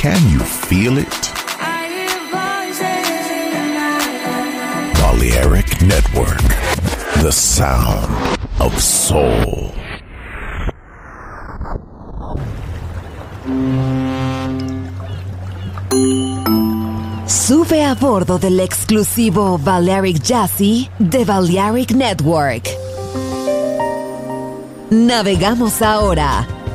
Can you feel it? Balearic Network, the sound of soul. Sube a bordo del exclusivo Balearic Jazzy de Balearic Network. Navegamos ahora.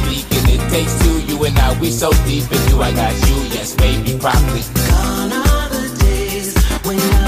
speaking. It takes two, you and I, we so deep in you. I got you, yes, baby, properly. Gone are the days when I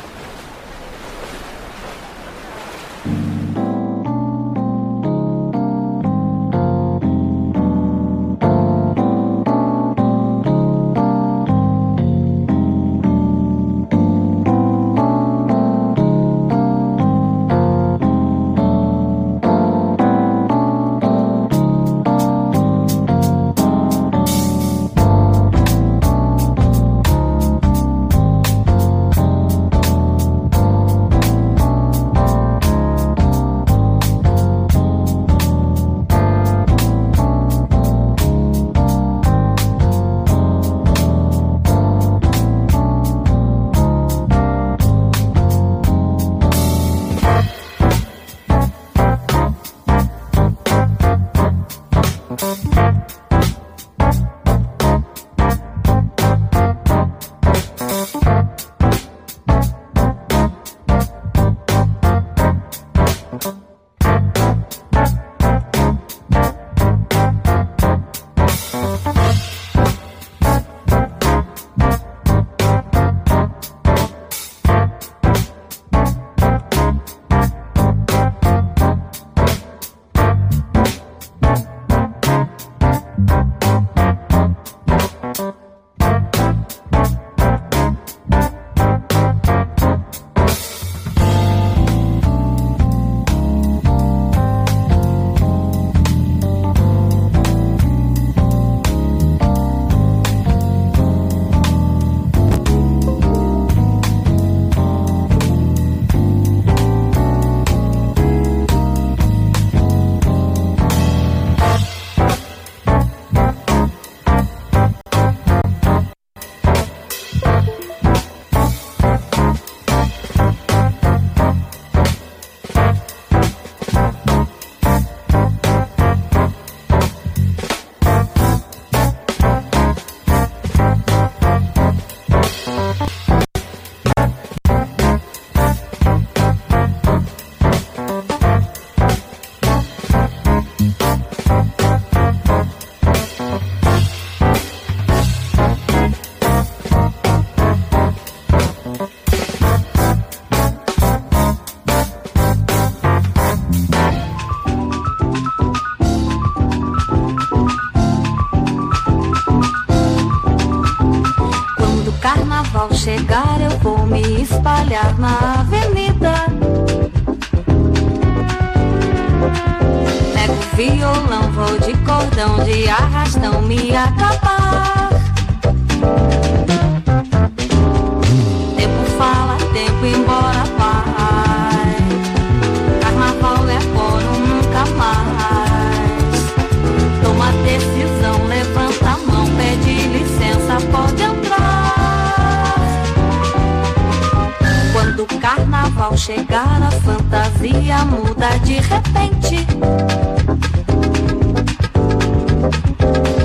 na avenida. Pego violão, vou de cordão, de arrastão, me acabo. chegar, a fantasia muda de repente.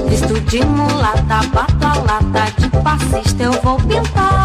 Visto de mulata, bato a lata de passista, eu vou pintar.